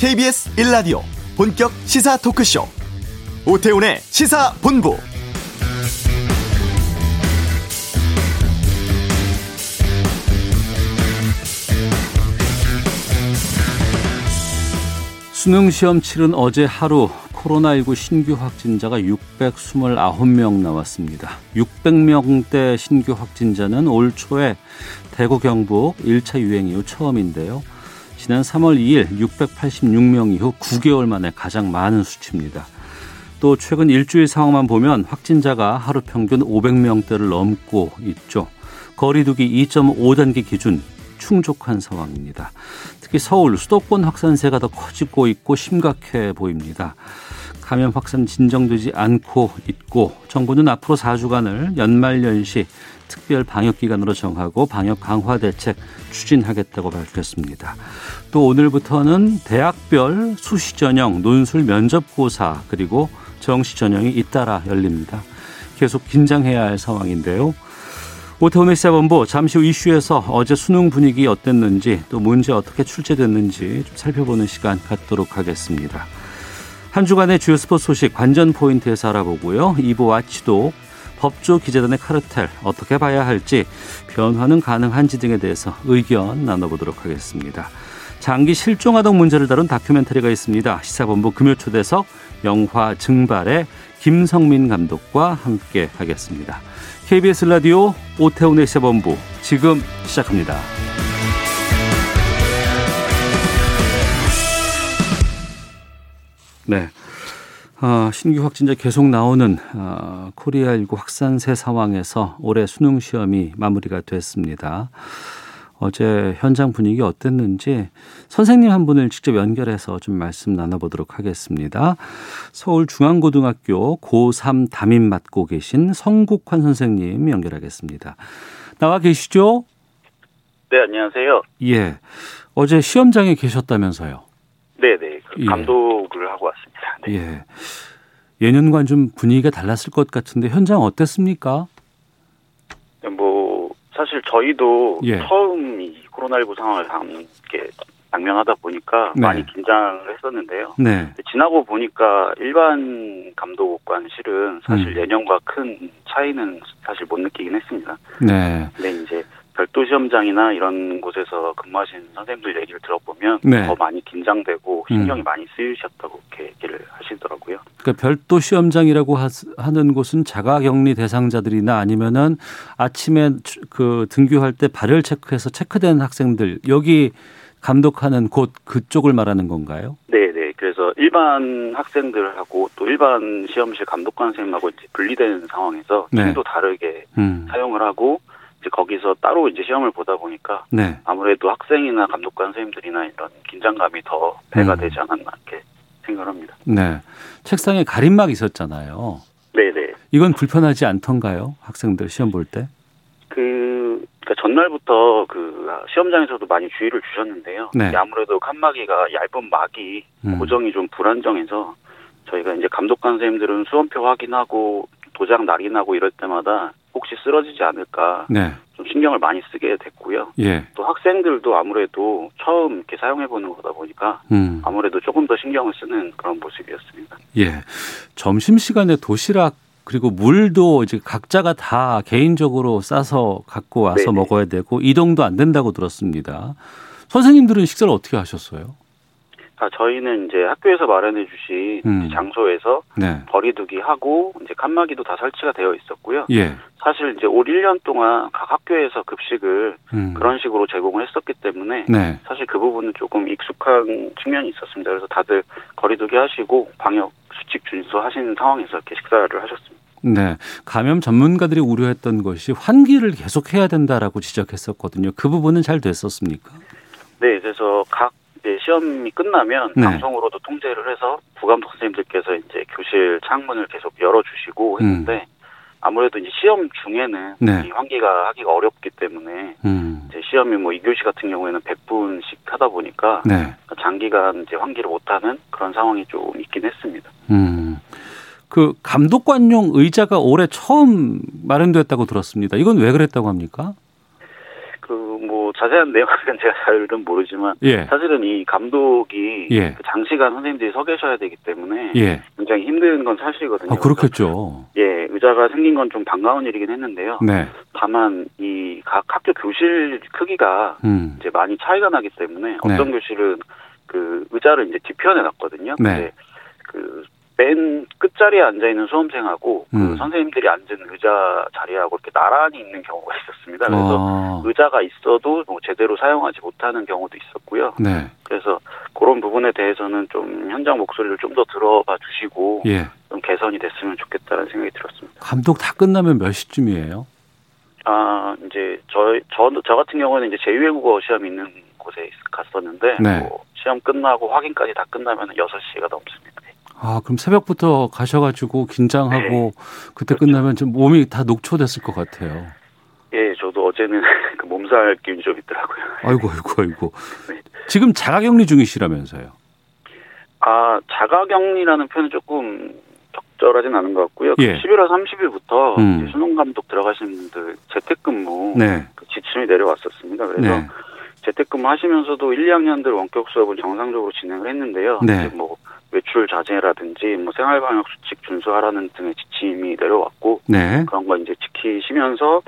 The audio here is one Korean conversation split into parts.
KBS 1라디오 본격 시사 토크쇼 오태훈의 시사본부 수능 시험 치른 어제 하루 코로나19 신규 확진자가 629명 나왔습니다. 600명대 신규 확진자는 올 초에 대구 경북 1차 유행 이후 처음인데요. 지난 3월 2일 686명 이후 9개월 만에 가장 많은 수치입니다. 또 최근 일주일 상황만 보면 확진자가 하루 평균 500명대를 넘고 있죠. 거리두기 2.5단계 기준 충족한 상황입니다. 특히 서울 수도권 확산세가 더 커지고 있고 심각해 보입니다. 감염 확산 진정되지 않고 있고 정부는 앞으로 4주간을 연말연시 특별 방역 기간으로 정하고 방역 강화 대책 추진하겠다고 밝혔습니다. 또 오늘부터는 대학별 수시 전형 논술 면접 고사 그리고 정시 전형이 잇따라 열립니다. 계속 긴장해야 할 상황인데요. 오태훈의 시사본부 잠시 후 이슈에서 어제 수능 분위기 어땠는지 또 문제 어떻게 출제됐는지 좀 살펴보는 시간 갖도록 하겠습니다. 한 주간의 주요 스포츠 소식 관전 포인트에서 알아보고요. 2부 와치도 법조 기재단의 카르텔 어떻게 봐야 할지 변화는 가능한지 등에 대해서 의견 나눠보도록 하겠습니다. 장기 실종 아동 문제를 다룬 다큐멘터리가 있습니다. 시사본부 금요 초대석 영화 증발의 김성민 감독과 함께 하겠습니다. KBS 라디오 오태훈의 시사본부 지금 시작합니다. 네. 어, 신규 확진자 계속 나오는 어, 코리아19 확산세 상황에서 올해 수능 시험이 마무리가 됐습니다. 어제 현장 분위기 어땠는지 선생님 한 분을 직접 연결해서 좀 말씀 나눠보도록 하겠습니다. 서울중앙고등학교 고3 담임 맡고 계신 성국환 선생님 연결하겠습니다. 나와 계시죠? 네, 안녕하세요. 예. 어제 시험장에 계셨다면서요? 네네. 그 감독을 예. 하고 왔습니다. 네. 예. 예년과는 좀 분위기가 달랐을 것 같은데 현장 어땠습니까? 뭐 사실 저희도 예. 처음 이 코로나19 상황을 함께 당면하다 보니까 네. 많이 긴장을 했었는데요. 네. 지나고 보니까 일반 감독관 실은 사실 음. 예년과 큰 차이는 사실 못 느끼긴 했습니다. 네. 근데 이제 별도 시험장이나 이런 곳에서 근무하신 선생님들 얘기를 들어보면 네. 더 많이 긴장되고 신경이 음. 많이 쓰이셨다고 이렇게 얘기를 하시더라고요. 그러니까 별도 시험장이라고 하는 곳은 자가격리 대상자들이나 아니면은 아침에 그 등교할 때 발열 체크해서 체크된 학생들 여기 감독하는 곳 그쪽을 말하는 건가요? 네, 네. 그래서 일반 학생들하고 또 일반 시험실 감독관 선생님하고 이제 분리된 상황에서 팀도 네. 다르게 음. 사용을 하고 이제 거기서 따로 이제 시험을 보다 보니까 네. 아무래도 학생이나 감독관 선생님들이나 이런 긴장감이 더 배가 음. 되지 않았나 이렇게 생각합니다. 네. 책상에 가림막 있었잖아요. 네네. 네. 이건 불편하지 않던가요? 학생들 시험 볼 때? 그, 그러니까 전날부터 그 시험장에서도 많이 주의를 주셨는데요. 네. 아무래도 칸막이가 얇은 막이 음. 고정이 좀 불안정해서 저희가 이제 감독관 선생님들은 수험표 확인하고 도장 날인하고 이럴 때마다 혹시 쓰러지지 않을까 네. 좀 신경을 많이 쓰게 됐고요. 예. 또 학생들도 아무래도 처음 이렇게 사용해 보는 거다 보니까 음. 아무래도 조금 더 신경을 쓰는 그런 모습이었습니다. 예. 점심 시간에 도시락 그리고 물도 이제 각자가 다 개인적으로 싸서 갖고 와서 네네. 먹어야 되고 이동도 안 된다고 들었습니다. 선생님들은 식사를 어떻게 하셨어요? 아, 저희는 이제 학교에서 마련해 주신 음. 장소에서 네. 거리두기 하고 이제 칸막이도 다 설치가 되어 있었고요. 예. 사실 이제 올 1년 동안 각 학교에서 급식을 음. 그런 식으로 제공을 했었기 때문에 네. 사실 그 부분은 조금 익숙한 측면이 있었습니다. 그래서 다들 거리두기 하시고 방역 수칙 준수하시는 상황에서 이렇게 식사를 하셨습니다. 네. 감염 전문가들이 우려했던 것이 환기를 계속 해야 된다라고 지적했었거든요. 그 부분은 잘 됐었습니까? 네. 그래서 각 이제 시험이 끝나면 네. 방송으로도 통제를 해서 부감독 선생님들께서 이제 교실 창문을 계속 열어주시고 했는데 음. 아무래도 이제 시험 중에는 네. 이 환기가 하기가 어렵기 때문에 음. 이제 시험이 뭐 2교시 같은 경우에는 100분씩 하다 보니까 네. 장기간 이제 환기를 못하는 그런 상황이 좀 있긴 했습니다. 음. 그 감독관용 의자가 올해 처음 마련됐다고 들었습니다. 이건 왜 그랬다고 합니까? 자세한 내용은 제가 잘은 모르지만 예. 사실은 이 감독이 예. 그 장시간 선생님들이 서 계셔야 되기 때문에 예. 굉장히 힘든 건 사실이거든요. 아, 그렇겠죠. 예, 의자가 생긴 건 좀 반가운 일이긴 했는데요. 네. 다만 이 각 학교 교실 크기가 음. 이제 많이 차이가 나기 때문에 어떤 네. 교실은 그 의자를 이제 뒤편에 놨거든요. 네. 그 맨 끝자리에 앉아 있는 수험생하고 그 음. 그 선생님들이 앉은 의자 자리하고 이렇게 나란히 있는 경우가 있었습니다. 그래서 아. 의자가 있어도 뭐 제대로 사용하지 못하는 경우도 있었고요. 네. 그래서 그런 부분에 대해서는 좀 현장 목소리를 좀 더 들어봐 주시고 예. 좀 개선이 됐으면 좋겠다는 생각이 들었습니다. 감독 다 끝나면 몇 시쯤이에요? 아 이제 저저 저, 저 같은 경우는 이제 제2외국어 시험 있는 곳에 갔었는데 네. 뭐 시험 끝나고 확인까지 다 끝나면 6시가 넘습니다. 아, 그럼 새벽부터 가셔가지고 긴장하고 네. 그때 끝나면 좀 몸이 다 녹초됐을 것 같아요. 예, 저도 어제는 그 몸살 기운이 좀 있더라고요. 아이고, 아이고, 아이고. 네. 지금 자가격리 중이시라면서요? 아, 자가격리라는 표현은 조금 적절하진 않은 것 같고요. 그 예. 11월 30일부터 음. 수능 감독 들어가신 분들 재택근무 네. 그 지침이 내려왔었습니다. 그래서 네. 재택근무 하시면서도 1, 2학년들 원격 수업은 정상적으로 진행을 했는데요. 네. 뭐 외출 자제라든지 뭐 생활방역 수칙 준수하라는 등의 지침이 내려왔고 네. 그런 거 이제 지키시면서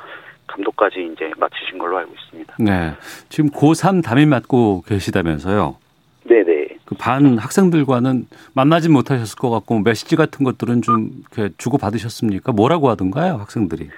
감독까지 이제 마치신 걸로 알고 있습니다. 네. 지금 고3 담임 맡고 계시다면서요? 네네. 그 반 학생들과는 만나지 못하셨을 것 같고 메시지 같은 것들은 좀 주고 받으셨습니까? 뭐라고 하던가요, 학생들이?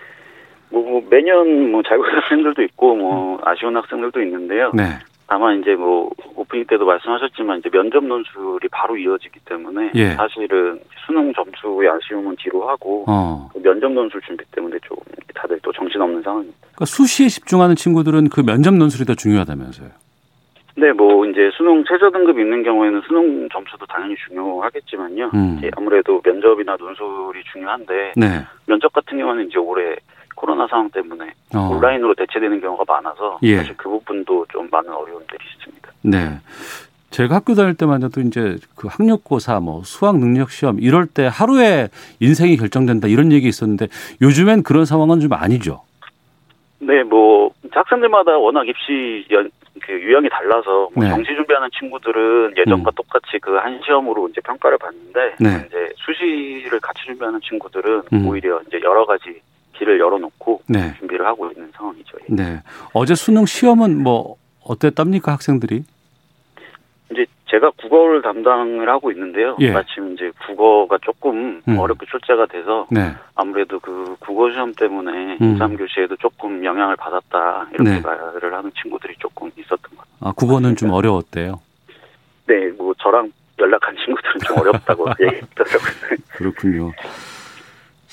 뭐, 뭐 매년 뭐 잘고는 학생들도 있고 뭐 아쉬운 학생들도 있는데요. 네. 다만 이제 뭐 오프닝 때도 말씀하셨지만 이제 면접 논술이 바로 이어지기 때문에 예. 사실은 수능 점수의 아쉬움은 뒤로 하고 어. 그 면접 논술 준비 때문에 좀 다들 또 정신없는 상황입니다. 그러니까 수시에 집중하는 친구들은 그 면접 논술이 더 중요하다면서요? 네, 뭐 이제 수능 최저 등급 있는 경우에는 수능 점수도 당연히 중요하겠지만요. 음. 아무래도 면접이나 논술이 중요한데 네. 면접 같은 경우는 이제 올해 코로나 상황 때문에 어. 온라인으로 대체되는 경우가 많아서 예. 사실 그 부분도 좀 많은 어려움들이 있습니다. 네. 제가 학교 다닐 때만 해도 이제 그 학력고사, 뭐 수학 능력 시험 이럴 때 하루에 인생이 결정된다 이런 얘기 있었는데 요즘엔 그런 상황은 좀 아니죠. 네, 뭐 학생들마다 워낙 입시 연, 그 유형이 달라서 뭐 네. 정시 준비하는 친구들은 예전과 음. 똑같이 그 한 시험으로 이제 평가를 받는데 네. 이제 수시를 같이 준비하는 친구들은 음. 오히려 이제 여러 가지 길을 열어놓고 네. 준비를 하고 있는 상황이죠. 예. 네. 어제 수능 시험은 뭐 어땠답니까 학생들이? 이제 제가 국어를 담당을 하고 있는데요. 예. 마침 이제 국어가 조금 음. 어렵게 출제가 돼서 네. 아무래도 그 국어 시험 때문에 음. 3 교시에도 조금 영향을 받았다 이렇게 네. 말을 하는 친구들이 조금 있었던 것 같아요. 아 국어는 좀 어려웠대요. 네, 뭐 저랑 연락한 친구들은 좀 어렵다고 얘기했더라고요. 그렇군요.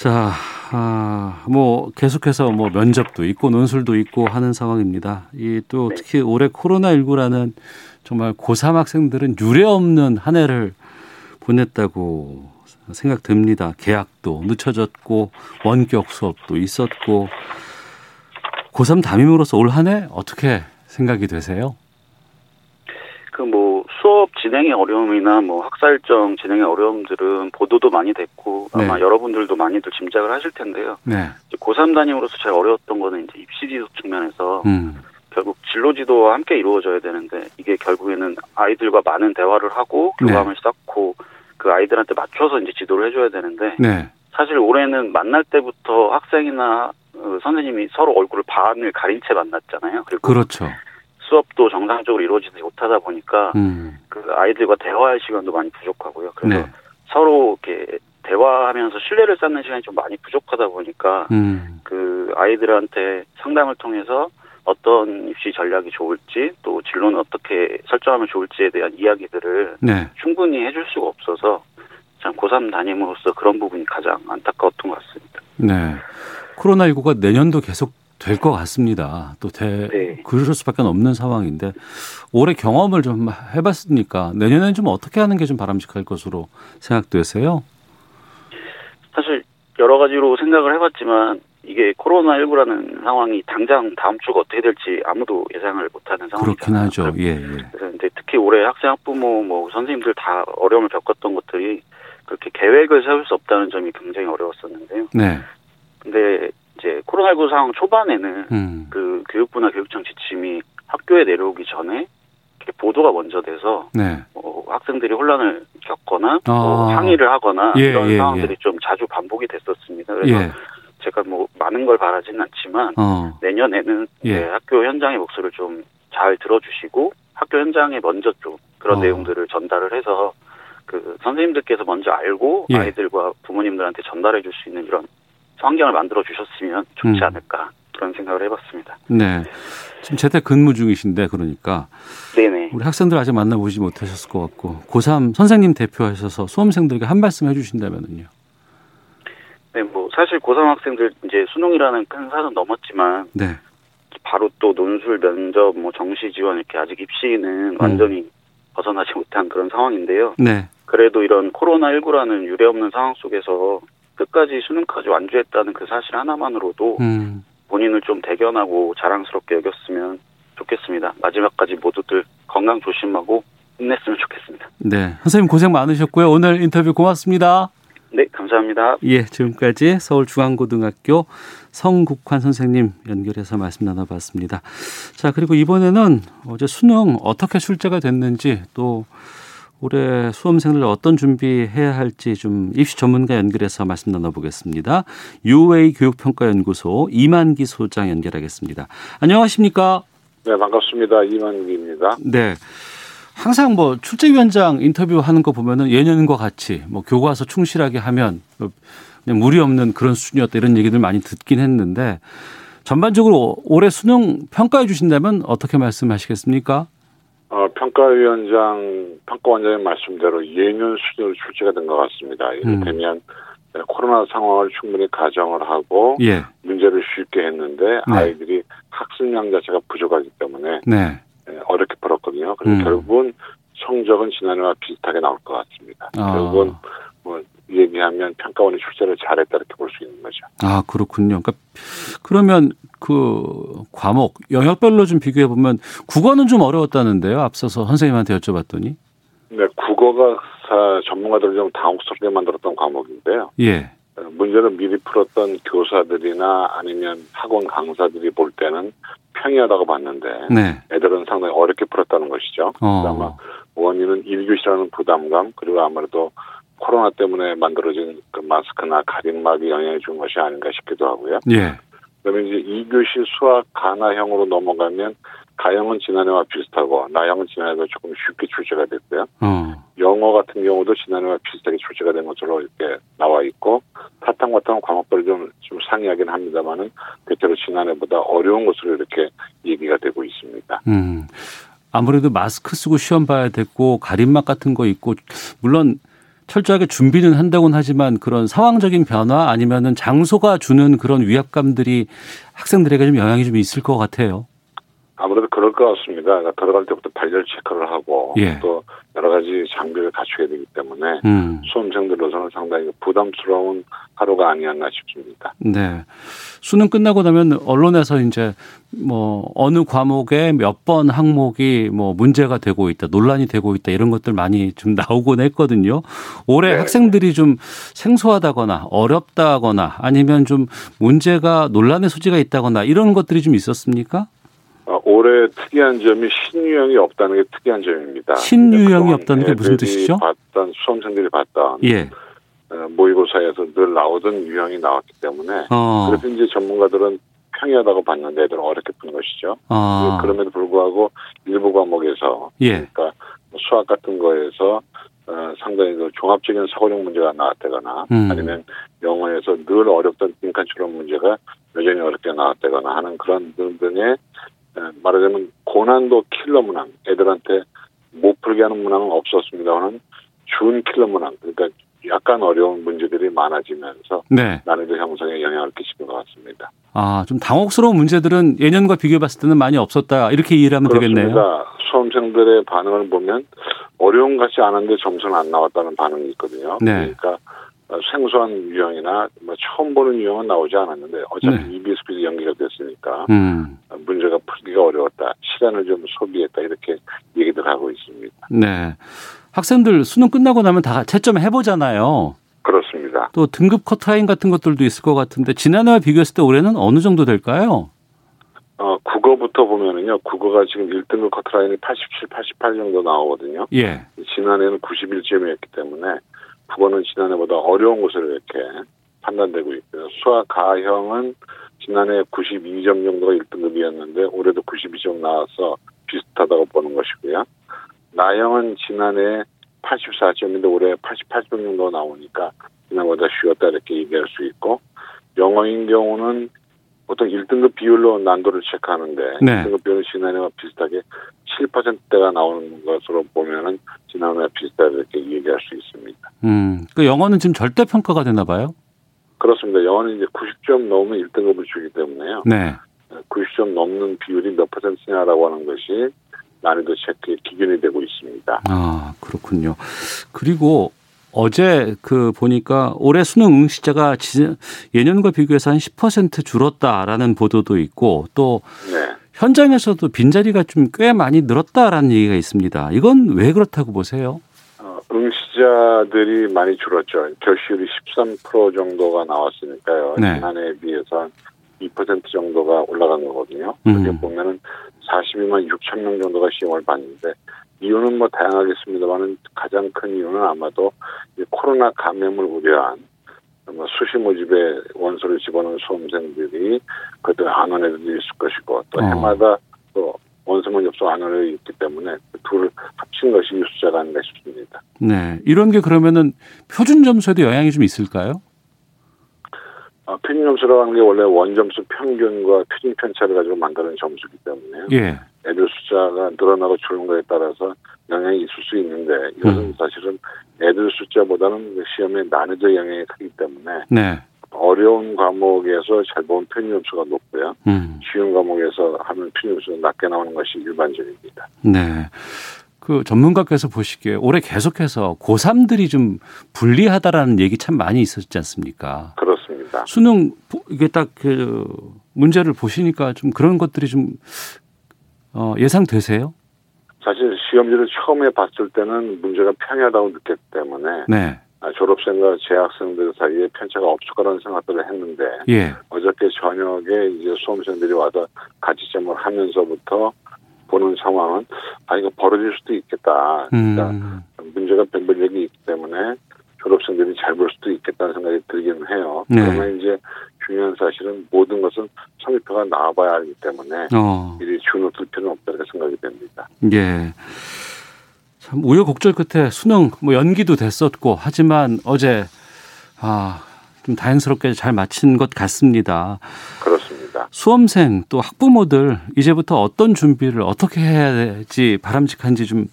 자, 아, 뭐 계속해서 뭐 면접도 있고 논술도 있고 하는 상황입니다. 이 또 특히 올해 코로나19라는 정말 고3 학생들은 유례 없는 한 해를 보냈다고 생각됩니다. 계약도 늦춰졌고 원격 수업도 있었고 고3 담임으로서 올 한 해 어떻게 생각이 되세요? 진행의 어려움이나 뭐 학사 일정 진행의 어려움들은 보도도 많이 됐고 아마 네. 여러분들도 많이들 짐작을 하실 텐데요. 네. 고3 담임으로서 제일 어려웠던 거는 이제 입시 지도 측면에서 음. 결국 진로 지도와 함께 이루어져야 되는데 이게 결국에는 아이들과 많은 대화를 하고 교감을 네. 쌓고 그 아이들한테 맞춰서 이제 지도를 해줘야 되는데 네. 사실 올해는 만날 때부터 학생이나 어, 선생님이 서로 얼굴을 반을 가린 채 만났잖아요. 그리고 그렇죠. 수업도 정상적으로 이루어지지 못하다 보니까 음. 그 아이들과 대화할 시간도 많이 부족하고요. 그래서 네. 서로 이렇게 대화하면서 신뢰를 쌓는 시간이 좀 많이 부족하다 보니까 음. 그 아이들한테 상담을 통해서 어떤 입시 전략이 좋을지 또 진로는 어떻게 설정하면 좋을지에 대한 이야기들을 네. 충분히 해줄 수가 없어서 참 고3 담임으로서 그런 부분이 가장 안타까웠던 것 같습니다. 네. 코로나19가 내년도 계속 될 것 같습니다. 또 대, 네. 그럴 수밖에 없는 상황인데 올해 경험을 좀 해봤으니까 내년에는 좀 어떻게 하는 게 좀 바람직할 것으로 생각되세요? 사실 여러 가지로 생각을 해봤지만 이게 코로나 19라는 상황이 당장 다음 주가 어떻게 될지 아무도 예상을 못하는 상황이죠. 그렇긴 하죠. 예, 예. 그래서 이제 특히 올해 학생, 학부모, 뭐 선생님들 다 어려움을 겪었던 것들이 그렇게 계획을 세울 수 없다는 점이 굉장히 어려웠었는데요. 네. 근데 이제 코로나19 상황 초반에는 음. 그 교육부나 교육청 지침이 학교에 내려오기 전에 보도가 먼저 돼서 네. 어, 학생들이 혼란을 겪거나 아. 뭐 항의를 하거나 예, 이런 예, 상황들이 예. 좀 자주 반복이 됐었습니다. 그래서 예. 제가 뭐 많은 걸 바라지는 않지만 어. 내년에는 예. 학교 현장의 목소리를 좀 잘 들어주시고 학교 현장에 먼저 좀 그런 어. 내용들을 전달을 해서 그 선생님들께서 먼저 알고 예. 아이들과 부모님들한테 전달해 줄 수 있는 이런 환경을 만들어 주셨으면 좋지 음. 않을까 그런 생각을 해봤습니다. 네. 지금 재택 근무 중이신데 그러니까 네네. 우리 학생들 아직 만나보지 못하셨을 것 같고 고3 선생님 대표하셔서 수험생들에게 한 말씀 해주신다면은요. 네, 뭐 사실 고3 학생들 이제 수능이라는 큰 산은 넘었지만 네. 바로 또 논술, 면접, 뭐 정시 지원 이렇게 아직 입시는 음. 완전히 벗어나지 못한 그런 상황인데요. 네. 그래도 이런 코로나 19라는 유례 없는 상황 속에서 끝까지 수능까지 완주했다는 그 사실 하나만으로도 음. 본인을 좀 대견하고 자랑스럽게 여겼으면 좋겠습니다. 마지막까지 모두들 건강 조심하고 힘냈으면 좋겠습니다. 네. 선생님 고생 많으셨고요. 오늘 인터뷰 고맙습니다. 네, 감사합니다. 예, 지금까지 서울중앙고등학교 성국환 선생님 연결해서 말씀 나눠봤습니다. 자, 그리고 이번에는 어제 수능 어떻게 출제가 됐는지 또 올해 수험생들 어떤 준비해야 할지 좀 입시 전문가 연결해서 말씀 나눠보겠습니다. UA 교육평가연구소 이만기 소장 연결하겠습니다. 안녕하십니까? 네, 반갑습니다. 이만기입니다. 네. 항상 뭐 출제위원장 인터뷰하는 거 보면은 예년과 같이 뭐 교과서 충실하게 하면 그냥 무리 없는 그런 수준이었다 이런 얘기들 많이 듣긴 했는데 전반적으로 올해 수능 평가해 주신다면 어떻게 말씀하시겠습니까? 어, 평가위원장, 평가원장의 말씀대로 예년 수준으로 출제가 된 것 같습니다. 이를테면 음. 코로나 상황을 충분히 가정을 하고 예. 문제를 쉽게 했는데 네. 아이들이 학습량 자체가 부족하기 때문에 네. 예, 어렵게 풀었거든요. 그래서 음. 결국은 성적은 지난해와 비슷하게 나올 것 같습니다. 아. 결국은 뭐 얘기하면 평가원이 출제를 잘했다 이렇게 볼 수 있는 거죠. 아 그렇군요. 그러니까 그러면 그 과목 영역별로 좀 비교해 보면 국어는 좀 어려웠다는데요. 앞서서 선생님한테 여쭤봤더니. 네, 국어가 전문가들을 좀 당혹스럽게 만들었던 과목인데요. 예. 문제를 미리 풀었던 교사들이나 아니면 학원 강사들이 볼 때는 평이하다고 봤는데 네. 애들은 상당히 어렵게 풀었다는 것이죠. 어. 아마 원인은 1교시라는 부담감 그리고 아무래도 코로나 때문에 만들어진 그 마스크나 가림막이 영향을 준 것이 아닌가 싶기도 하고요. 예. 그러면 이제 2교시 수학 가나형으로 넘어가면 가형은 지난해와 비슷하고 나형은 지난해보다 조금 쉽게 출제가 됐고요. 어. 영어 같은 경우도 지난해와 비슷하게 출제가 된 것으로 이렇게 나와 있고 사탕 같은 과목들이 좀, 좀 상이하긴 합니다만은 대체로 지난해보다 어려운 것으로 이렇게 얘기가 되고 있습니다. 음. 아무래도 마스크 쓰고 시험 봐야 됐고 가림막 같은 거 있고 물론 철저하게 준비는 한다고는 하지만 그런 상황적인 변화 아니면은 장소가 주는 그런 위압감들이 학생들에게 좀 영향이 좀 있을 것 같아요. 아무래도 그럴 것 같습니다. 그러니까 들어갈 때부터 발열 체크를 하고 예. 또 여러 가지 장비를 갖춰야 되기 때문에 음. 수험생들로서는 상당히 부담스러운 하루가 아니었나 싶습니다. 네. 수능 끝나고 나면 언론에서 이제 뭐 어느 과목에 몇 번 항목이 뭐 문제가 되고 있다, 논란이 되고 있다 이런 것들 많이 좀 나오곤 했거든요. 올해 네. 학생들이 좀 생소하다거나 어렵다거나 아니면 좀 문제가 논란의 소지가 있다거나 이런 것들이 좀 있었습니까? 올해 특이한 점이 신유형이 없다는 게 특이한 점입니다. 신유형이 없다는 게 무슨 뜻이죠? 봤던 수험생들이 봤던 예. 어, 모의고사에서 늘 나오던 유형이 나왔기 때문에 어. 그래서 이제 전문가들은 평이하다고 봤는데 애들은 어렵게 푸는 것이죠. 어. 그럼에도 불구하고 일부 과목에서 예. 그러니까 뭐 수학 같은 거에서 어, 상당히 그 종합적인 사고력 문제가 나왔다거나 음. 아니면 영어에서 늘 어렵던 빈칸처럼 문제가 여전히 어렵게 나왔다거나 하는 그런 등등의 예, 말하자면 고난도 킬러 문항 애들한테 못 풀게 하는 문항은 없었습니다만은 준 킬러 문항 그러니까 약간 어려운 문제들이 많아지면서 네. 난이도 형성에 영향을 끼치는 것 같습니다. 아, 좀 당혹스러운 문제들은 예년과 비교해 봤을 때는 많이 없었다. 이렇게 이해를 하면 그렇습니다. 되겠네요. 수험생들의 반응을 보면 어려운 같지 않은데 점수는 안 나왔다는 반응이 있거든요. 네. 그러니까 생소한 유형이나 뭐 처음 보는 유형은 나오지 않았는데 어차피 네. EBSP도 연기가 됐으니까 음. 문제가 풀기가 어려웠다. 시간을 좀 소비했다. 이렇게 얘기들 하고 있습니다. 네. 학생들 수능 끝나고 나면 다 채점 해 보잖아요. 그렇습니다. 또 등급 커트라인 같은 것들도 있을 것 같은데 지난해와 비교했을 때 올해는 어느 정도 될까요? 어, 국어부터 보면은요, 국어가 지금 1등급 커트라인이 87, 88 정도 나오거든요. 예. 지난해는 91점이었기 때문에 국어는 지난해보다 어려운 것으로 이렇게 판단되고 있고요. 수학 가형은 지난해 92점 정도가 1등급이었는데 올해도 92점 나와서 비슷하다고 보는 것이고요. 나형은 지난해 84점인데 올해 88점 정도 나오니까 지난보다 쉬웠다 이렇게 얘기할 수 있고 영어인 경우는 보통 1등급 비율로 난도를 체크하는데 네. 1등급 비율은 지난해와 비슷하게 7%대가 나오는 것으로 보면은 지난해와 비슷하게 이렇게 얘기할 수 있습니다. 음, 그 영어는 지금 절대 평가가 되나 봐요? 그렇습니다. 영어는 이제 90점 넘으면 1등급을 주기 때문에요. 네. 90점 넘는 비율이 몇 퍼센트냐라고 하는 것이 난이도 체크의 기준이 되고 있습니다. 아, 그렇군요. 그리고 어제 그 보니까 올해 수능 응시자가 예년과 비교해서 한 10% 줄었다라는 보도도 있고 또 네. 현장에서도 빈자리가 좀 꽤 많이 늘었다라는 얘기가 있습니다. 이건 왜 그렇다고 보세요? 어, 응시자들이 많이 줄었죠. 결시율이 13% 정도가 나왔으니까요. 네. 지난해에 비해서 2% 정도가 올라간 거거든요. 음. 그게 보면은 42만 6천 명 정도가 시험을 봤는데 이유는 뭐 다양하겠습니다만은 가장 큰 이유는 아마도 코로나 감염을 우려한 뭐 수시 모집에 원서를 집어넣은 수험생들이 안온 애들도 있을 것이고 또 어. 해마다 또 원서만 접수 애들이 있기 때문에 그 둘을 합친 것이 이 숫자가 아닌가 싶습니다. 네. 이런 게 그러면은 표준 점수에도 영향이 좀 있을까요? 아, 표준 점수라고 하는 게 원래 원점수 평균과 표준 편차를 가지고 만드는 점수이기 때문에요. 예. 애들 숫자가 늘어나고 줄는 거에 따라서 영향이 있을 수 있는데 이것은 음. 사실은 애들 숫자보다는 그 시험의 난이도 영향이 크기 때문에 네. 어려운 과목에서 잘본 표준 점수가 높고요. 음. 쉬운 과목에서 하면 표준 점수가 낮게 나오는 것이 일반적입니다. 네. 그 전문가께서 보시기에 올해 계속해서 고3들이 좀 불리하다라는 얘기 참 많이 있었지 않습니까? 그렇습니다. 수능 이게 딱 그 문제를 보시니까 좀 그런 것들이 좀 어, 예상되세요? 사실 시험지를 처음에 봤을 때는 문제가 평이하다고 느꼈기 때문에 네. 아, 졸업생과 재학생들 사이에 편차가 없을 거라는 생각들을 했는데 예. 어저께 저녁에 이제 수험생들이 와서 같이 점을 하면서부터 보는 상황은 아 이거 벌어질 수도 있겠다. 그러니까 음. 문제가 변별력이 있기 때문에 졸업생들이 잘 볼 수도 있겠다는 생각이 들기는 해요. 네. 그러면 이제 중요한 사실은 모든 것은 성적표가 나와봐야 하기 때문에 어. 이리 주눅들 필요는 없다고 생각이 됩니다. 예. 참 우여곡절 끝에 수능 뭐 연기도 됐었고 하지만 어제 아, 좀 다행스럽게 잘 마친 것 같습니다. 그렇습니다. 수험생 또 학부모들 이제부터 어떤 준비를 어떻게 해야 될지 바람직한지 좀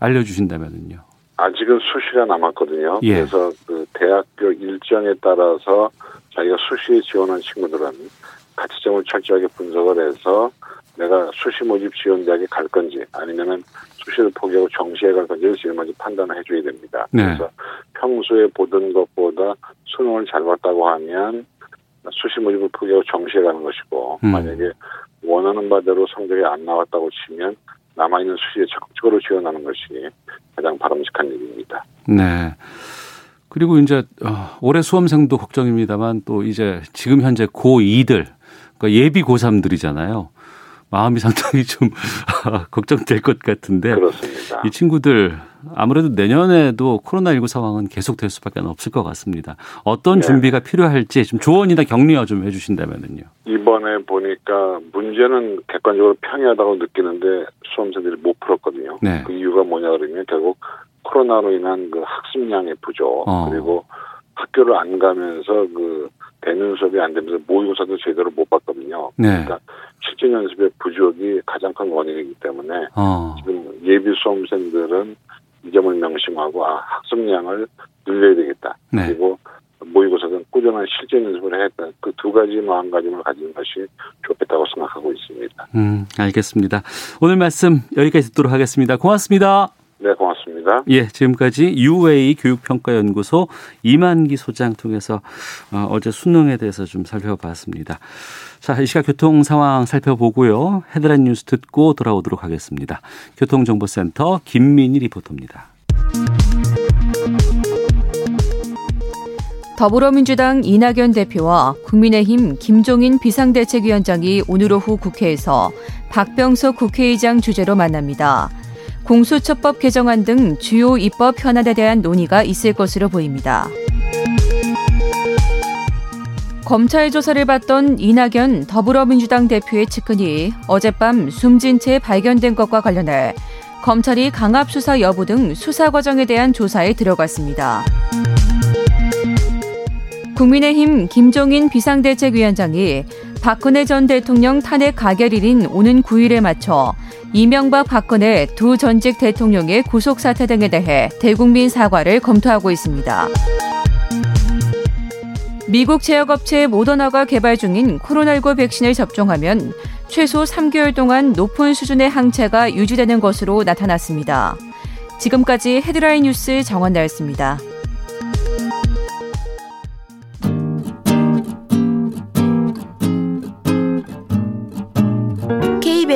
알려주신다면요. 아직은 수시가 남았거든요. 예. 그래서 그 대학교 일정에 따라서 자기가 수시에 지원한 친구들은 가치점을 철저하게 분석을 해서 내가 수시 모집 지원 대학에 갈 건지 아니면은 수시를 포기하고 정시에 갈 건지를 제일 먼저 판단을 해줘야 됩니다. 네. 그래서 평소에 보던 것보다 수능을 잘 봤다고 하면 수시 모집을 포기하고 정시에 가는 것이고 음. 만약에 원하는 바대로 성적이 안 나왔다고 치면 남아있는 수시에 적극적으로 지원하는 것이 가장 바람직한 일입니다. 네. 그리고 이제 어, 올해 수험생도 걱정입니다만 또 이제 지금 현재 고2들 그러니까 예비 고3들이잖아요. 마음이 상당히 좀 걱정될 것 같은데 그렇습니다. 이 친구들 아무래도 내년에도 코로나19 상황은 계속될 수밖에 없을 것 같습니다. 어떤 네. 준비가 필요할지 좀 조언이나 격려 좀 해주신다면요. 이번에 보니까 문제는 객관적으로 평이하다고 느끼는데 수험생들이 못 풀었거든요. 네. 그 이유가 뭐냐 그러면 결국 코로나로 인한 그 학습량의 부족 어. 그리고 학교를 안 가면서 그 대면 수업이 안 되면서 모의고사도 제대로 못 봤거든요. 네. 그러니까 실전 연습의 부족이 가장 큰 원인이기 때문에 어. 지금 예비 수험생들은 이 점을 명심하고 아 학습량을 늘려야 되겠다. 네. 그리고 모의고사는 꾸준한 실전 연습을 해야겠다. 그 두 가지 마음가짐을 가지는 것이 좋겠다고 생각하고 있습니다. 음, 알겠습니다. 오늘 말씀 여기까지 듣도록 하겠습니다. 고맙습니다. 네, 고맙습니다. 예, 지금까지 UA 교육평가연구소 이만기 소장 통해서 어, 어제 수능에 대해서 좀 살펴봤습니다. 자, 이 시각 교통 상황 살펴보고요. 헤드라인 뉴스 듣고 돌아오도록 하겠습니다. 교통정보센터 김민희 리포터입니다. 더불어민주당 이낙연 대표와 국민의힘 김종인 비상대책위원장이 오늘 오후 국회에서 박병석 국회의장 주재로 만납니다. 공수처법 개정안 등 주요 입법 현안에 대한 논의가 있을 것으로 보입니다. 검찰 조사를 받던 이낙연 더불어민주당 대표의 측근이 어젯밤 숨진 채 발견된 것과 관련해 검찰이 강압 수사 여부 등 수사 과정에 대한 조사에 들어갔습니다. 국민의힘 김종인 비상대책위원장이 박근혜 전 대통령 탄핵 가결일인 오는 9일에 맞춰 이명박 박근혜 두 전직 대통령의 구속 사태 등에 대해 대국민 사과를 검토하고 있습니다. 미국 제약업체 모더나가 개발 중인 코로나19 백신을 접종하면 최소 3개월 동안 높은 수준의 항체가 유지되는 것으로 나타났습니다. 지금까지 헤드라인 뉴스 정원 나였습니다.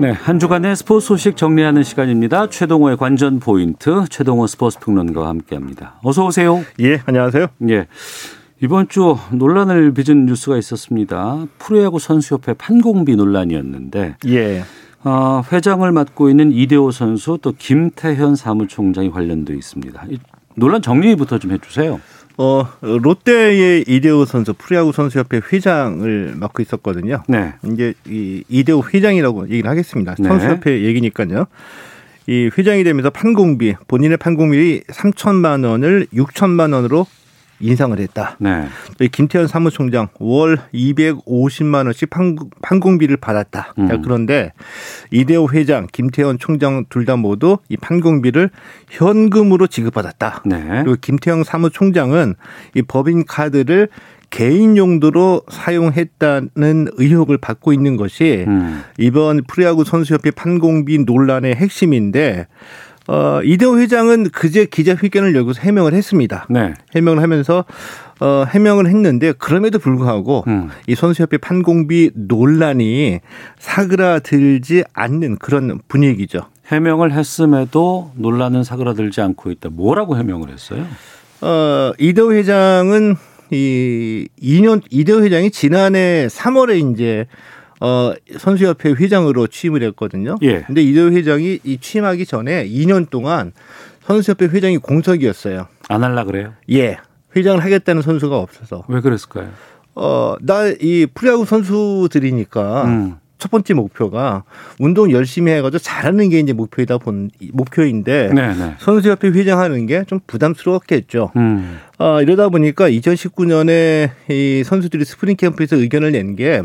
네, 한 주간의 스포츠 소식 정리하는 시간입니다. 최동호의 관전 포인트, 최동호 스포츠 평론가와 함께합니다. 어서 오세요. 예, 안녕하세요. 예. 이번 주 논란을 빚은 뉴스가 있었습니다. 프로야구 선수협회 판공비 논란이었는데, 예. 어, 회장을 맡고 있는 이대호 선수 또 김태현 사무총장이 관련돼 있습니다. 논란 정리부터 좀 해주세요. 어, 롯데의 이대호 선수 프리야구 선수협회 회장을 맡고 있었거든요. 네. 이제 이 이대호 회장이라고 얘기를 하겠습니다. 네. 선수협회 얘기니까요. 이 회장이 되면서 판공비 본인의 판공비 3천만 원을 6천만 원으로 인상을 했다. 네. 김태현 사무총장 월 250만 원씩 판공, 비를 받았다. 음. 그런데 이대호 회장, 김태현 총장 둘 다 모두 이 판공비를 현금으로 지급받았다. 네. 그리고 김태형 사무총장은 이 법인 카드를 개인 용도로 사용했다는 의혹을 받고 있는 것이 음. 이번 프리야구 선수협회 판공비 논란의 핵심인데 어, 이대호 회장은 그제 기자회견을 열고서 해명을 했습니다. 네. 해명을 하면서 어, 해명을 했는데 그럼에도 불구하고 음. 이 선수협회 판공비 논란이 사그라들지 않는 그런 분위기죠. 해명을 했음에도 논란은 사그라들지 않고 있다. 뭐라고 해명을 했어요? 어, 이대호 회장은 이 2년 이대호 회장이 지난해 3월에 이제 어, 선수협회 회장으로 취임을 했거든요. 예. 근데 이대호 회장이 이 취임하기 전에 2년 동안 선수협회 회장이 공석이었어요. 안 할라 그래요? 예. 회장을 하겠다는 선수가 없어서. 왜 그랬을까요? 어, 나 이 프로야구 선수들이니까 음. 첫 번째 목표가 운동 열심히 해가지고 잘하는 게 이제 목표이다 본 목표인데 네네. 네. 선수협회 회장하는 게 좀 부담스러웠겠죠. 음. 어, 이러다 보니까 2019년에 이 선수들이 스프링 캠프에서 의견을 낸 게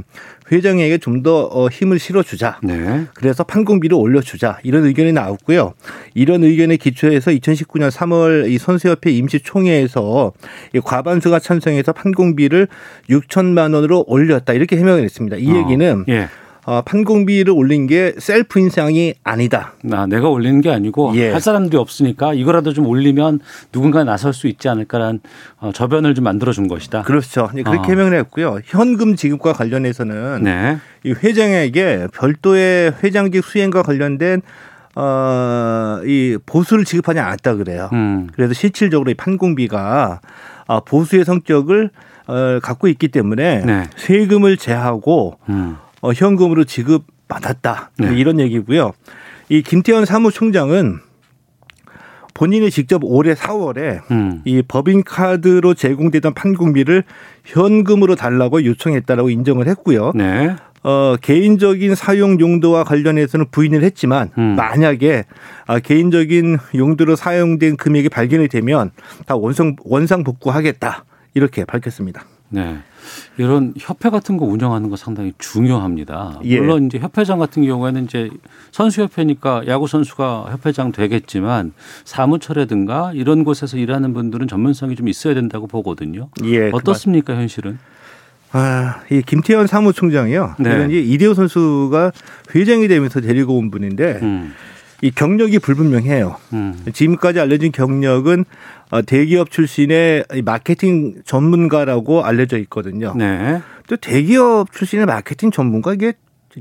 회장에게 좀더 어, 힘을 실어주자. 네. 그래서 판공비를 올려주자. 이런 의견이 나왔고요. 이런 의견에 기초해서 2019년 3월 이 선수협회 임시총회에서 이 과반수가 찬성해서 판공비를 6천만 원으로 올렸다. 이렇게 해명을 했습니다. 이 어. 얘기는 예. 어, 판공비를 올린 게 셀프 인상이 아니다. 나 내가 올리는 게 아니고 예. 할 사람들이 없으니까 이거라도 좀 올리면 누군가 나설 수 있지 않을까라는 어, 저변을 좀 만들어 준 것이다. 그렇죠. 그렇게 어. 해명을 했고요. 현금 지급과 관련해서는 네. 이 회장에게 별도의 회장직 수행과 관련된 어, 이 보수를 지급하지 않았다 그래요. 음. 그래서 실질적으로 이 판공비가 아, 보수의 성격을 어, 갖고 있기 때문에 네. 세금을 제하고 음. 어, 현금으로 지급 받았다. 네. 이런 얘기고요. 이 김태현 사무총장은 본인이 직접 올해 4월에 음. 이 법인카드로 제공되던 판공비를 현금으로 달라고 요청했다라고 인정을 했고요. 네. 어, 개인적인 사용 용도와 관련해서는 부인을 했지만 음. 만약에 아, 개인적인 용도로 사용된 금액이 발견이 되면 다 원상 원상 복구하겠다 이렇게 밝혔습니다. 네. 이런 협회 같은 거 운영하는 거 상당히 중요합니다. 예. 물론 이제 협회장 같은 경우에는 이제 선수협회니까 야구 선수가 협회장 되겠지만 사무처라든가 이런 곳에서 일하는 분들은 전문성이 좀 있어야 된다고 보거든요. 예, 어떻습니까, 그 현실은? 아, 이 김태현 사무총장이요. 네. 이건 이대호 선수가 회장이 되면서 데리고 온 분인데 음. 이 경력이 불분명해요. 음. 지금까지 알려진 경력은 어, 대기업 출신의 마케팅 전문가라고 알려져 있거든요. 네. 또 대기업 출신의 마케팅 전문가 이게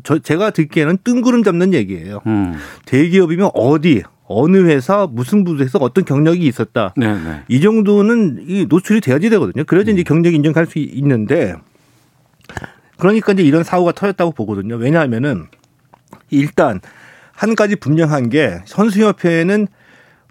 저 제가 듣기에는 뜬구름 잡는 얘기예요. 음. 대기업이면 어디 어느 회사 무슨 부서에서 어떤 경력이 있었다. 네네. 네. 이 정도는 이 노출이 돼야지 되거든요. 그래야지 음. 이제 경력 인정할 수 있는데 그러니까 이제 이런 사고가 터졌다고 보거든요. 왜냐하면은 일단 한 가지 분명한 게 선수협회는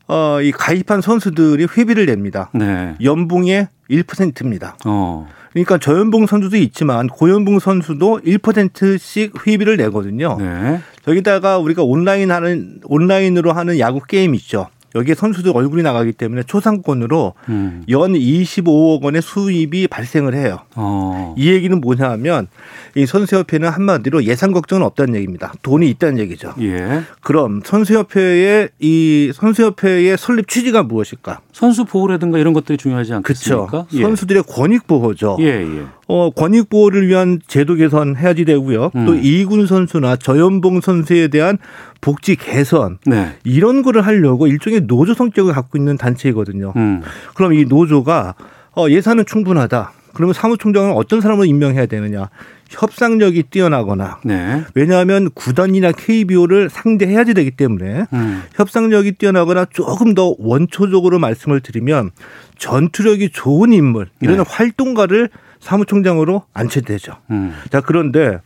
어, 이 가입한 선수들이 회비를 냅니다. 네. 연봉의 1%입니다. 어. 그러니까 저연봉 선수도 있지만 고연봉 선수도 1%씩 회비를 내거든요. 네. 여기다가 우리가 온라인 하는 온라인으로 하는 야구 게임 있죠. 여기에 선수들 얼굴이 나가기 때문에 초상권으로 음. 연 25억 원의 수입이 발생을 해요. 어. 이 얘기는 뭐냐 하면 이 선수협회는 한마디로 예산 걱정은 없다는 얘기입니다. 돈이 있다는 얘기죠. 예. 그럼 선수협회의 이 선수협회의 설립 취지가 무엇일까? 선수 보호라든가 이런 것들이 중요하지 않겠습니까? 그렇죠. 예. 선수들의 권익 보호죠. 예, 예. 어, 권익 보호를 위한 제도 개선 해야지 되고요. 음. 또 이군 선수나 저연봉 선수에 대한 복지 개선 네. 이런 거를 하려고 일종의 노조 성격을 갖고 있는 단체이거든요. 음. 그럼 이 노조가 어, 예산은 충분하다. 그러면 사무총장은 어떤 사람을 임명해야 되느냐? 협상력이 뛰어나거나 네. 왜냐하면 구단이나 KBO를 상대해야지 되기 때문에 음. 협상력이 뛰어나거나 조금 더 원초적으로 말씀을 드리면 전투력이 좋은 인물 이런 네. 활동가를 사무총장으로 안치되죠. 음. 자 그런데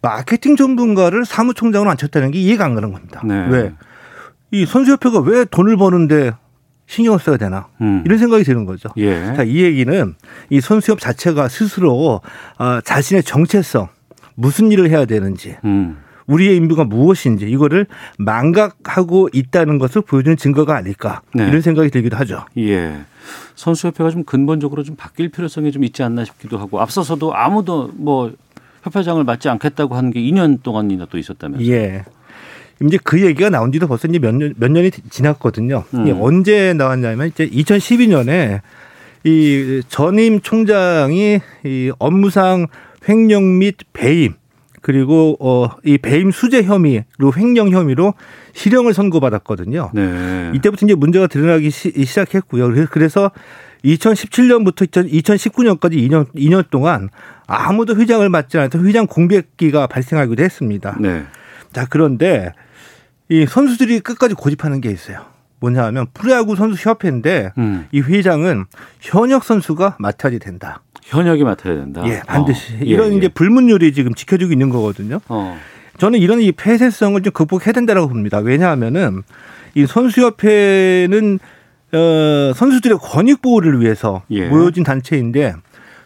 마케팅 전문가를 사무총장으로 앉혔다는 게 이해가 안 가는 겁니다. 네. 왜? 이 선수협회가 왜 돈을 버는데 신경을 써야 되나 음. 이런 생각이 드는 거죠. 예. 자, 이 얘기는 이 선수협 자체가 스스로 어, 자신의 정체성 무슨 일을 해야 되는지 음. 우리의 임무가 무엇인지 이거를 망각하고 있다는 것을 보여주는 증거가 아닐까 네. 이런 생각이 들기도 하죠. 예. 선수협회가 좀 근본적으로 좀 바뀔 필요성이 좀 있지 않나 싶기도 하고 앞서서도 아무도 뭐 협회장을 맡지 않겠다고 하는 게 2년 동안이나 또 있었다면서요. 예. 이제 그 얘기가 나온 지도 벌써 이제 몇, 년, 몇 년이 지났거든요. 음. 언제 나왔냐면 이제 2012년에 이 전임 총장이 이 업무상 횡령 및 배임 그리고 어이 배임 수재 혐의로 횡령 혐의로 실형을 선고받았거든요. 네. 이때부터 이제 문제가 드러나기 시, 작했고요 그래서 2017년부터 2019년까지 2년 2년 동안 아무도 회장을 맡지 않아서 회장 공백기가 발생하기도 했습니다. 네. 자 그런데 이 선수들이 끝까지 고집하는 게 있어요. 뭐냐 하면 프로야구 선수 협회인데 음. 이 회장은 현역 선수가 맡아야 된다. 현역이 맡아야 된다. 예, 반드시. 어. 예, 이런 예. 이제 불문율이 지금 지켜지고 있는 거거든요. 어. 저는 이런 이 폐쇄성을 좀 극복해야 된다고 봅니다. 왜냐하면은 이 선수협회는 어, 선수들의 권익 보호를 위해서 예. 모여진 단체인데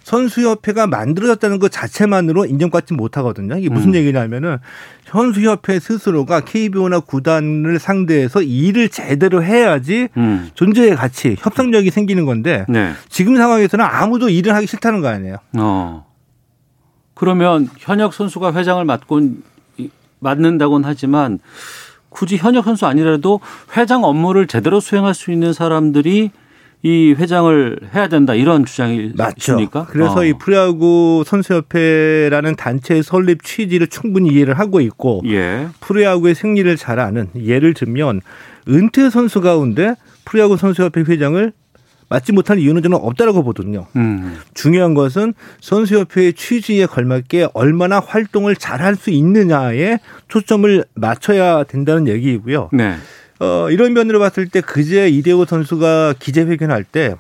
선수협회가 만들어졌다는 것 자체만으로 인정받지 못하거든요. 이게 무슨 음. 얘기냐면은 선수협회 스스로가 KBO나 구단을 상대해서 일을 제대로 해야지 음. 존재의 가치, 협상력이 생기는 건데 네. 지금 상황에서는 아무도 일을 하기 싫다는 거 아니에요. 어. 그러면 현역 선수가 회장을 맡고 맡는다고는 하지만 굳이 현역 선수 아니라도 회장 업무를 제대로 수행할 수 있는 사람들이 이 회장을 해야 된다 이런 주장이 있습니까? 그래서 어. 이 프로야구 선수협회라는 단체의 설립 취지를 충분히 이해를 하고 있고 예. 프로야구의 승리를 잘 아는 예를 들면 은퇴 선수 가운데 프로야구 선수협회 회장을 맡지 못할 이유는 저는 없다라고 보거든요. 음. 중요한 것은 선수협회의 취지에 걸맞게 얼마나 활동을 잘 할 수 있느냐에 초점을 맞춰야 된다는 얘기이고요. 네. 어, 이런 면으로 봤을 때 그제 이대호 선수가 기자회견할 때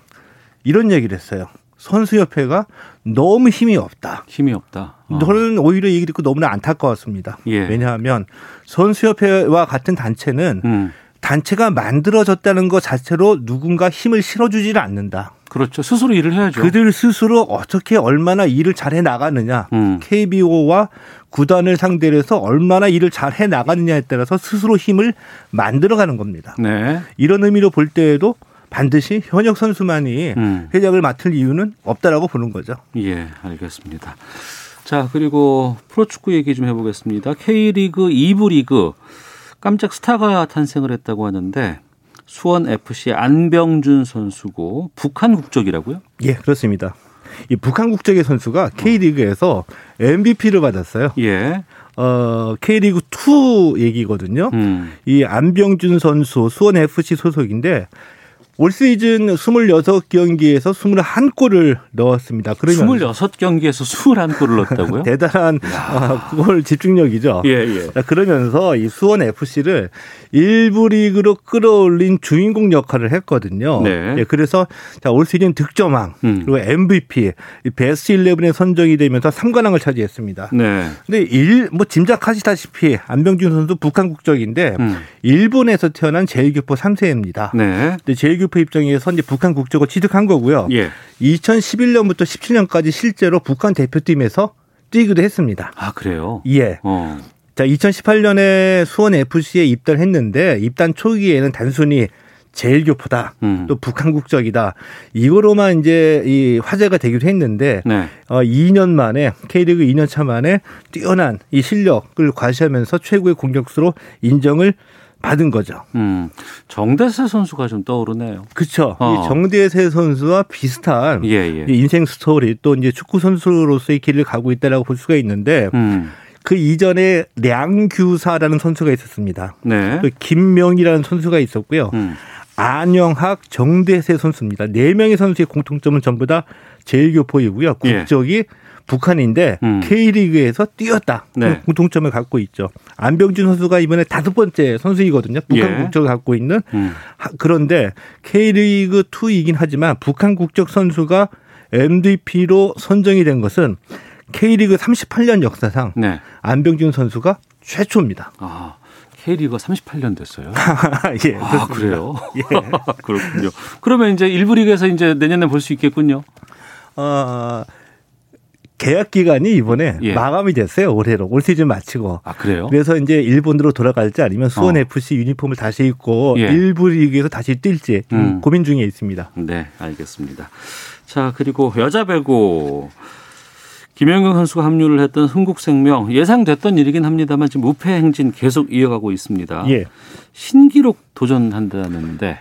이런 얘기를 했어요. 선수협회가 너무 힘이 없다. 힘이 없다. 어. 저는 오히려 얘기 듣고 너무나 안타까웠습니다. 예. 왜냐하면 선수협회와 같은 단체는 음. 단체가 만들어졌다는 것 자체로 누군가 힘을 실어주지를 않는다. 그렇죠. 스스로 일을 해야죠. 그들 스스로 어떻게 얼마나 일을 잘해 나가느냐. 음. KBO와 구단을 상대로 해서 얼마나 일을 잘해 나가느냐에 따라서 스스로 힘을 만들어 가는 겁니다. 네. 이런 의미로 볼 때에도 반드시 현역 선수만이 음. 회장을 맡을 이유는 없다라고 보는 거죠. 예, 알겠습니다. 자, 그리고 프로축구 얘기 좀 해보겠습니다. K리그 2부 리그 깜짝 스타가 탄생을 했다고 하는데 수원 FC 안병준 선수고 북한 국적이라고요? 예, 그렇습니다. 이 북한 국적의 선수가 K리그에서 MVP를 받았어요. 예. 어, K리그 2 얘기거든요. 음. 이 안병준 선수 수원 FC 소속인데 올 시즌 26경기에서 21골을 넣었습니다. 그러면 26경기에서 21골을 넣었다고요? 대단한 아, 골 집중력이죠. 예, 예. 그러면서 이 수원 FC를 1부 리그로 끌어올린 주인공 역할을 했거든요. 네. 예, 그래서 자, 올 시즌 득점왕 음. 그리고 MVP 베스트 11에 선정이 되면서 3관왕을 차지했습니다. 네. 근데 일, 뭐 짐작하시다시피 안병준 선수 북한 국적인데 음. 일본에서 태어난 제일교포 3세입니다. 네. 근데 제1 쇼리프 입장에서 이제 북한 국적을 취득한 거고요. 예. 2011년부터 17년까지 실제로 북한 대표팀에서 뛰기도 했습니다. 아 그래요? 예. 어. 자 2018년에 수원 FC에 입단했는데 입단 초기에는 단순히 제일교포다 음. 또 북한 국적이다 이거로만 이제 이 화제가 되기도 했는데 네. 어, 2년 만에 K리그 2년 차 만에 뛰어난 이 실력을 과시하면서 최고의 공격수로 인정을 받은 거죠. 음, 정대세 선수가 좀 떠오르네요. 그렇죠. 어. 이 정대세 선수와 비슷한 예, 예. 인생 스토리 또 이제 축구 선수로서의 길을 가고 있다라고 볼 수가 있는데 음. 그 이전에 량규사라는 선수가 있었습니다. 네. 또 김명이라는 선수가 있었고요. 음. 안영학, 정대세 선수입니다. 네 명의 선수의 공통점은 전부 다 제일교포이고요. 예. 국적이 예. 북한인데 음. K리그에서 뛰었다. 네. 공통점을 갖고 있죠. 안병준 선수가 이번에 다섯 번째 선수이거든요. 북한 예. 국적을 갖고 있는. 음. 그런데 K리그 2이긴 하지만 북한 국적 선수가 MVP로 선정이 된 것은 K리그 38년 역사상 네. 안병준 선수가 최초입니다. 아. K리그가 38년 됐어요. 예, 아, 그래요? 예. 그렇군요. 그러면 이제 일부 리그에서 이제 내년에 볼 수 있겠군요. 어, 계약 기간이 이번에 예. 마감이 됐어요. 올해로 올 시즌 마치고. 아 그래요? 그래서 이제 일본으로 돌아갈지 아니면 수원 어. FC 유니폼을 다시 입고 예. 일부 리그에서 다시 뛸지 음. 고민 중에 있습니다. 네, 알겠습니다. 자 그리고 여자 배구 김영경 선수가 합류를 했던 흥국생명 예상됐던 일이긴 합니다만 지금 무패 행진 계속 이어가고 있습니다. 예. 신기록 도전한다는데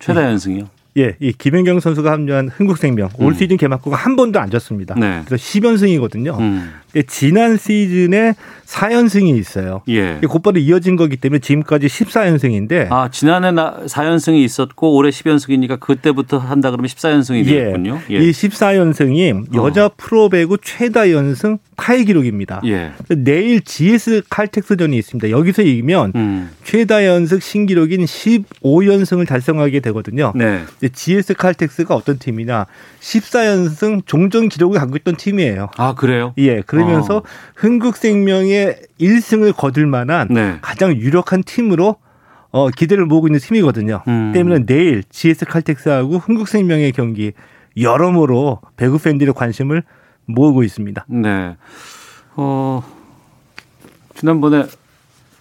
최다 예. 연승이요? 예, 이 김연경 선수가 합류한 흥국생명 올 음. 시즌 개막구가 한 번도 안 졌습니다. 네. 그래서 10연승이거든요. 음. 지난 시즌에 4연승이 있어요. 예. 곧바로 이어진 거기 때문에 지금까지 14연승인데. 아, 지난해 4연승이 있었고 올해 10연승이니까 그때부터 한다 그러면 14연승이 되겠군요. 예. 예. 이 14연승이 여자 어. 프로 배구 최다 연승 타의 기록입니다. 예. 내일 GS 칼텍스전이 있습니다. 여기서 이기면 음. 최다 연승 신기록인 15연승을 달성하게 되거든요. 네. GS 칼텍스가 어떤 팀이냐? 14연승 종전 기록을 갖고 있던 팀이에요. 아, 그래요? 예. 그러 면서 어. 흥국생명의 1승을 거둘 만한 네. 가장 유력한 팀으로 어, 기대를 모으고 있는 팀이거든요. 음. 때문에 내일 GS 칼텍스하고 흥국생명의 경기 여러모로 배구 팬들의 관심을 모으고 있습니다. 네. 어, 지난번에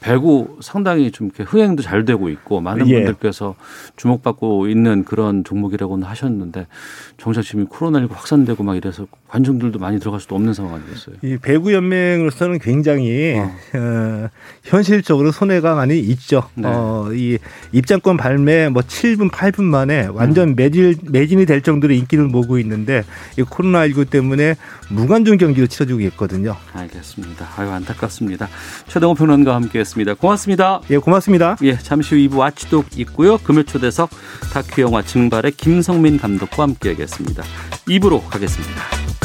배구 상당히 좀 이렇게 흥행도 잘 되고 있고 많은 예. 분들께서 주목받고 있는 그런 종목이라고는 하셨는데 정작 지금 코로나19 확산되고 막 이래서 관중들도 많이 들어갈 수도 없는 상황 아니겠어요? 이 배구 연맹으로서는 굉장히 어. 어, 현실적으로 손해가 많이 있죠. 네. 어, 이 입장권 발매 뭐 7분 8분 만에 완전 음. 매진 매진이 될 정도로 인기를 모으고 있는데 이 코로나19 때문에 무관중 경기로 치러지고 있거든요. 알겠습니다. 아유 안타깝습니다. 최동호 평론가와 함께했습니다. 고맙습니다. 예, 고맙습니다. 예, 잠시 후 2부 와치독 있고요. 금요 초대석 다큐 영화 증발의 김성민 감독과 함께하겠습니다. 2부로 가겠습니다.